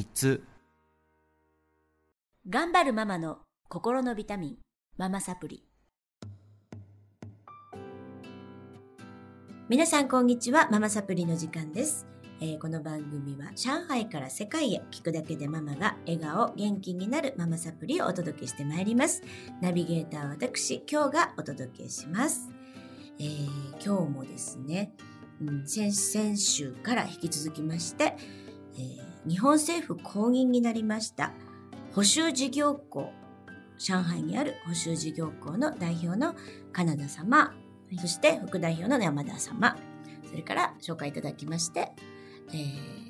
日通頑張るママの心のビタミン、ママサプリ。皆さんこんにちは、ママサプリの時間です。えーこの番組は上海から世界へ聞くだけでママが笑顔、元気になるママサプリをお届けしてまいります。ナビゲーターは私、今日がお届けします。えー今日もですね、うん、先先週から引き続きまして、えー日本政府公認になりました。補修事業校。上海にある補修事業校の代表のカナダ様、そして副代表の山田様。それから紹介いただきまして、えー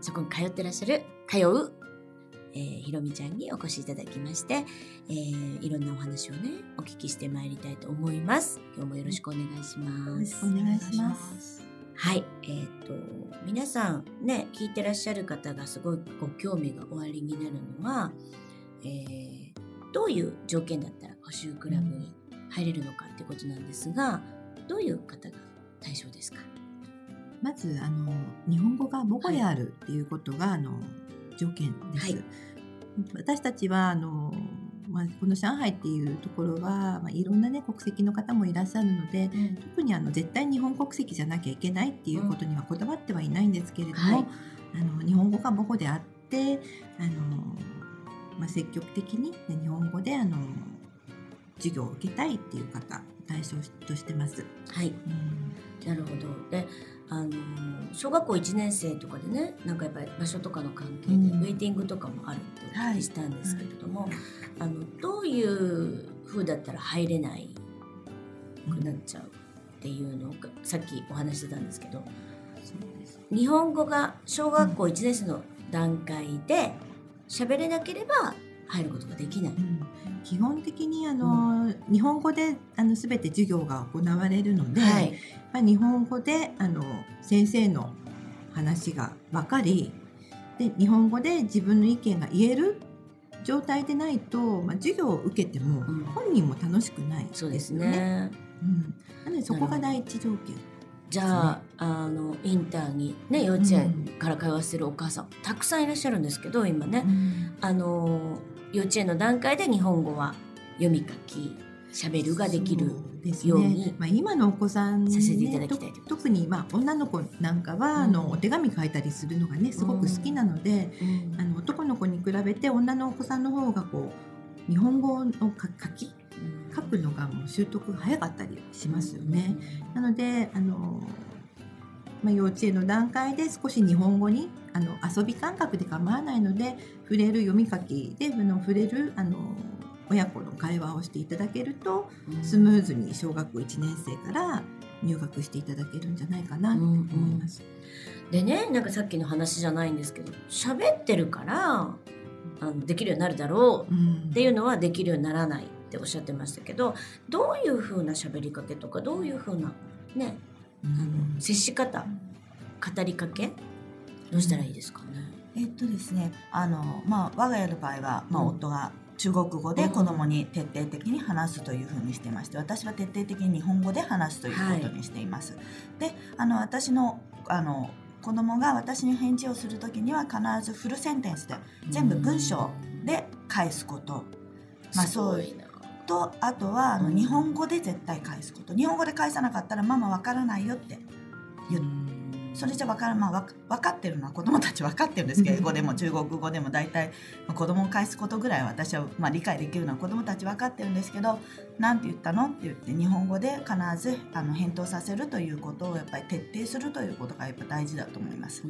そこに通ってらっしゃる通う、えーひろみちゃんにお越しいただきまして、えーいろんなお話をねお聞きしてまいりたいと思います。今日もよろしくお願いします、お願いします。はい、えっ、と皆さんね聞いてらっしゃる方がすごいご興味がおありになるのは、えーどういう条件だったら補修クラブに入れるのかってことなんですが、どういう方が対象ですか？まずあの日本語が母語であるっていうことが、あの条件です。はい。私たちはあの、まあ、この上海っていうところは、まあ、いろんな、ね、国籍の方もいらっしゃるので特にあの絶対日本国籍じゃなきゃいけないっていうことにはこだわってはいないんですけれども、はい。あの日本語が母語であってあの、まあ、積極的に、ね、日本語であの授業を受けたいっていう方を対象としてます。はい。うん。なるほど。であの小学校1年生とかでねなんかやっぱり場所とかの関係で、うん。ウェイティングとかもあるってお聞きしたんですけれども、あのどういう風だったら入れないくなっちゃうっていうのがさっきお話ししてたんですけど日本語が小学校1年生の段階で喋れなければ入ることができない。うん。基本的にあの、日本語であの全て授業が行われるので、はい、まあ、日本語であの先生の話が分かりで日本語で自分の意見が言える状態でないと、まあ、授業を受けてもうん。本人も楽しくないそうですよね。うん、なのでそこが第一条件。じゃああのインターにね幼稚園から通わせるお母さんたくさんいらっしゃるんですけど今ね、あの幼稚園の段階で日本語は読み書き喋るができるようにねまあ、今のお子さん、ね、させていただきたい特に、まあ、女の子なんかは、あうんのお手紙書いたりするのがねすごく好きなので、うん。あの男の子に比べて女のお子さんの方がこう日本語の書書き書くのがもう習得が早かったりしますよね。なのであの、まあ、幼稚園の段階で少し日本語にあの遊び感覚で構わないので触れる読み書きであの触れるあの親子の会話をしていただけるとうん。スムーズに小学校1年生から入学していただけるんじゃないかなと思います。でねなんかさっきの話じゃないんですけど喋ってるからあのできるようになるだろううん。っていうのはできるようにならないっておっしゃってましたけどどういう風な喋りかけとかどういう風なねうあん。の接し方語りかけどうしたらいいですかね？えっとですね、あの、まあ、我が家の場合は、まあ、うん夫が中国語で子供に徹底的に話すというふうにしてまして、私は徹底的に日本語で話すということにしています。で、あの、私の、あの、子供が私に返事をするときには必ずフルセンテンスで全部文章で返すこと。まあすごいな。とあとはあのうん日本語で絶対返すこと日本語で返さなかったらママわからないよって言うそれじゃ分から、まあ、わか分かってるのは子供たち分かってるんですけど英語でも中国語でも大体まあ子供を返すことぐらいは私はまあ理解できるのは子供たち分かってるんですけど「なんて言ったの?」って言って日本語で必ずあの返答させるということをやっぱり徹底するということがやっぱ大事だと思います。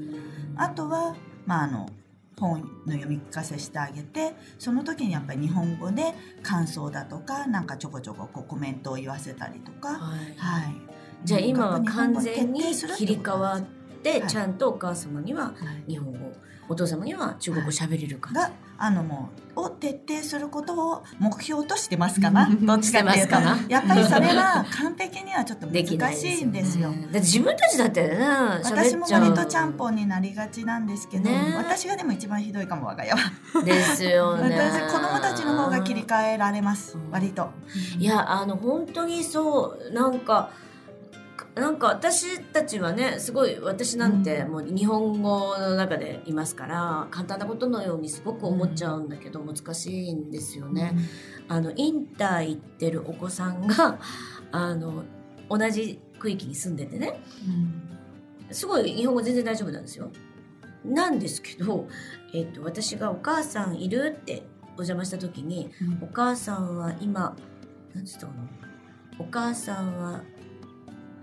あとは、まあ、あの本の読み聞かせしてあげてその時にやっぱり日本語で感想だとかなんかちょこちょここうコメントを言わせたりとか、はいはい、じゃあ今は完全に切り替わって、はい。ちゃんとお母様にははい。日本語お父様には中国語喋れるか、があのもうを徹底することを目標としてますかな？どっちかっていうと。やっぱりそれは完璧にはちょっと難しいんですよ。ね。だって自分たちだってね私も割とちゃんぽんになりがちなんですけど、ね私がでも一番ひどいかも我が家は。ですよね。私子供たちの方が切り替えられます。割と。いやあの本当にそうなんかなんか私たちはねすごい私なんてもう日本語の中でいますから簡単なことのようにすごく思っちゃうんだけど難しいんですよね。あのインター行ってるお子さんが あの同じ区域に住んでてねすごい日本語全然大丈夫なんですよ。なんですけど、えっと私が「お母さんいる?」ってお邪魔した時に「お母さんは今何つったかなお母さんは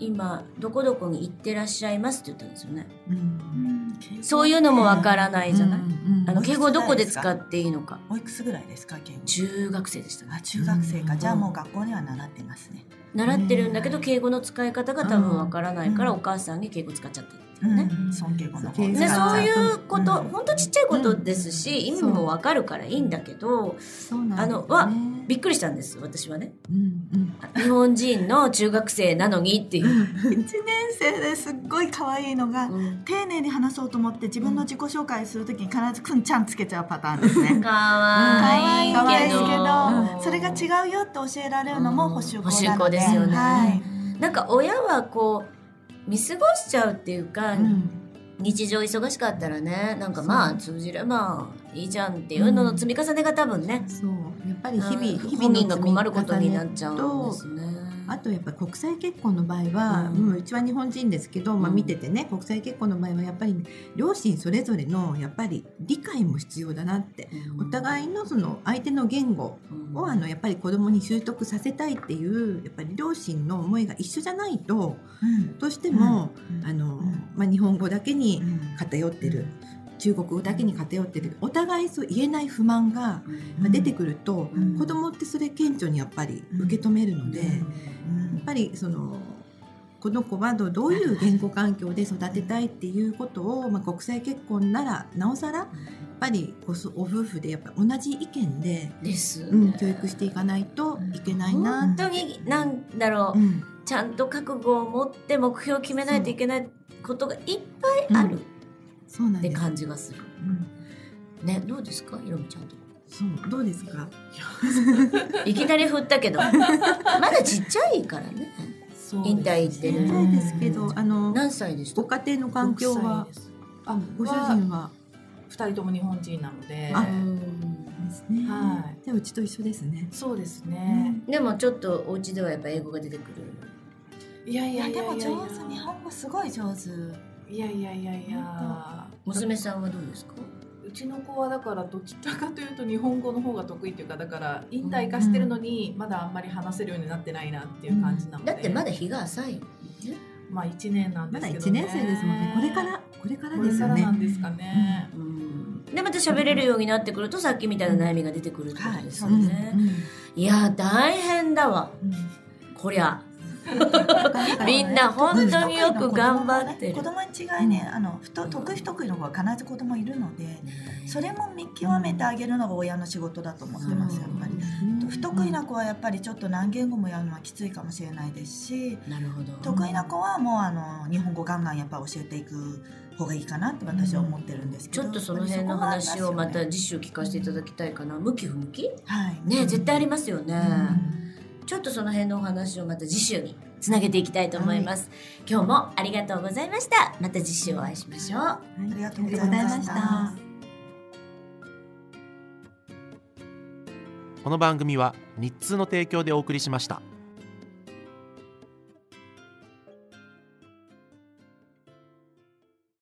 今どこどこに行ってらっしゃいます」って言ったんですよね。そういうのもわからないじゃない、あの敬語どこで使っていいのか。おいくつぐらいですか敬語。中学生でしたね。あ中学生か、うん。じゃあもう学校には習ってますね。習ってるんだけど敬語の使い方が多分わからないからうん。お母さんに敬語使っちゃったっていうね。うん、尊敬語の方。うんね、そういうこと、うん。ほんとちっちゃいことですし、意味もわかるからいいんだけど、あのはびっくりしたんです、私はね。うんうん日本人の中学生なのにっていう。1年生ですっごい可愛いのが、うん丁寧に話そうと思って自分の自己紹介するときに必ず「くんちゃん」つけちゃうパターンですね。かわいいけど。可愛いけど、うんそれが違うよって教えられるのも補習校なので、校ですよね。はい、なんか親はこう、見過ごしちゃうっていうか、日常忙しかったらね、なんかまあ通じればいいじゃんっていうのの積み重ねが多分ね、そう。やっぱり日々うん。日々の本人が困ることになっちゃうんですね。あとやっぱり国際結婚の場合は、ううん。んうちは日本人ですけど、まあ、うん見ててね、国際結婚の場合はやっぱり、両親それぞれのやっぱり理解も必要だなって、お互いのその相手の言語をあのやっぱり子供に習得させたいっていうやっぱり両親の思いが一緒じゃないとうん。どうしても、うん。あのうんまあ、日本語だけにうん。偏ってる、中国語だけに偏ってるお互いそう言えない不満が、出てくると、うん。子供ってそれ顕著にやっぱり受け止めるので。うん。やっぱりそのこの子はどうどういう言語環境で育てたいっていうことを、まあ、国際結婚ならなおさらやっぱりご夫婦でやっぱ同じ意見で、です、うん、教育していかないといけないな。本当になんだろう、うん。ちゃんと覚悟を持って目標を決めないといけないことがいっぱいある。ってそうなんです、感じがする。うん。ね、どうですか、ひろみちゃんと。そうどうですか？いきなり振ったけど、まだちっちゃいからね。引退行ってる。そうですけどあの何歳でした？ご家庭の環境は？あご主人は？二人とも日本人なので。あうんですね、はい。じゃあうちと一緒ですね。そうですね、でもちょっとお家ではやっぱ英語が出てくる。いやいいやでもやいや。いや上手。日本語すごい上手いやいやいやいや。娘さんはどうですか？うちの子はだからどちらかというと日本語の方が得意っていうかだから引退化してるのにまだあんまり話せるようになってないなっていう感じなので、だってまだ日が浅いよね。まあ1年なんでますだけど、ね、1年生ですもんね。これからこれからですよね。なんですかね、うん。でまた喋れるようになってくるとさっきみたいな悩みが出てくるってことですよはいね。いや大変だわ。こりゃ。みんな本当によく頑張ってる子供に違いね、あのふと得意不得意の子は必ず子供いるので、それも見極めてあげるのが親の仕事だと思ってますやっぱり。不得意な子はやっぱりちょっと何言語もやるのはきついかもしれないですし。得意な子はもうあの日本語ガンガンやっぱ教えていく方がいいかなって私は思ってるんですけど、ちょっとその辺の話をまた次週聞かせていただきたいかな。向き不向き？はいね絶対ありますよね。ちょっとその辺のお話をまた次週につなげていきたいと思います。今日もありがとうございました。また次週お会いしましょう。ありがとうございました。この番組は日通の提供でお送りしました